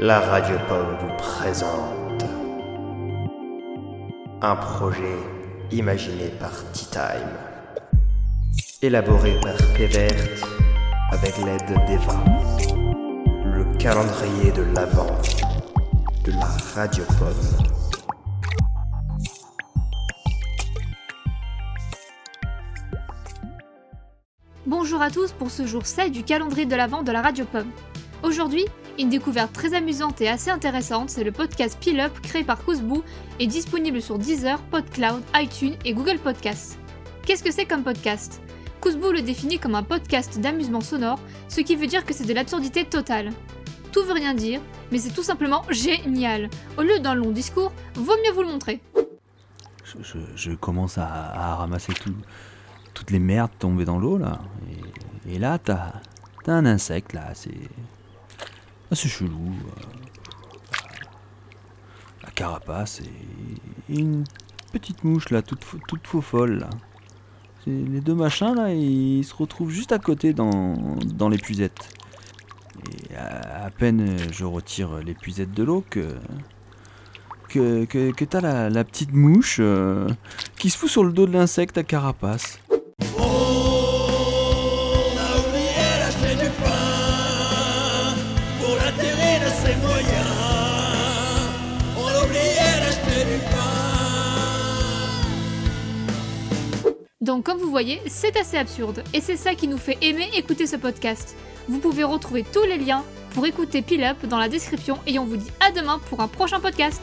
La Radio Pomme vous présente un projet imaginé par Tea Time, élaboré par Péverte avec l'aide d'Eva, le calendrier de l'Avent de la Radio Pomme. Bonjour à tous pour ce jour 7 du calendrier de l'Avent de la Radio Pomme. Aujourd'hui, une découverte très amusante et assez intéressante, c'est le podcast Peel Up créé par Kouzbou et disponible sur Deezer, PodCloud, iTunes et Google Podcasts. Qu'est-ce que c'est comme podcast? Kouzbou le définit comme un podcast d'amusement sonore, ce qui veut dire que c'est de l'absurdité totale. Tout veut rien dire, mais c'est tout simplement génial. Au lieu d'un long discours, vaut mieux vous le montrer. Je, commence à, ramasser tout- toutes les merdes tombées dans l'eau là. Et, là, t'as as un insecte là, c'est. Ah, c'est chelou. euh, la carapace et, une petite mouche là, toute, toute faux folle Les deux machins là, ils se retrouvent juste à côté dans, dans l'épuisette. Et à, peine je retire l'épuisette de l'eau que que, que, que t'as la, la petite mouche euh, qui se fout sur le dos de l'insecte à carapace. Donc comme vous voyez, c'est assez absurde, et c'est ça qui nous fait aimer écouter ce podcast. Vous pouvez retrouver tous les liens pour écouter Peel Up dans la description, et on vous dit à demain pour un prochain podcast.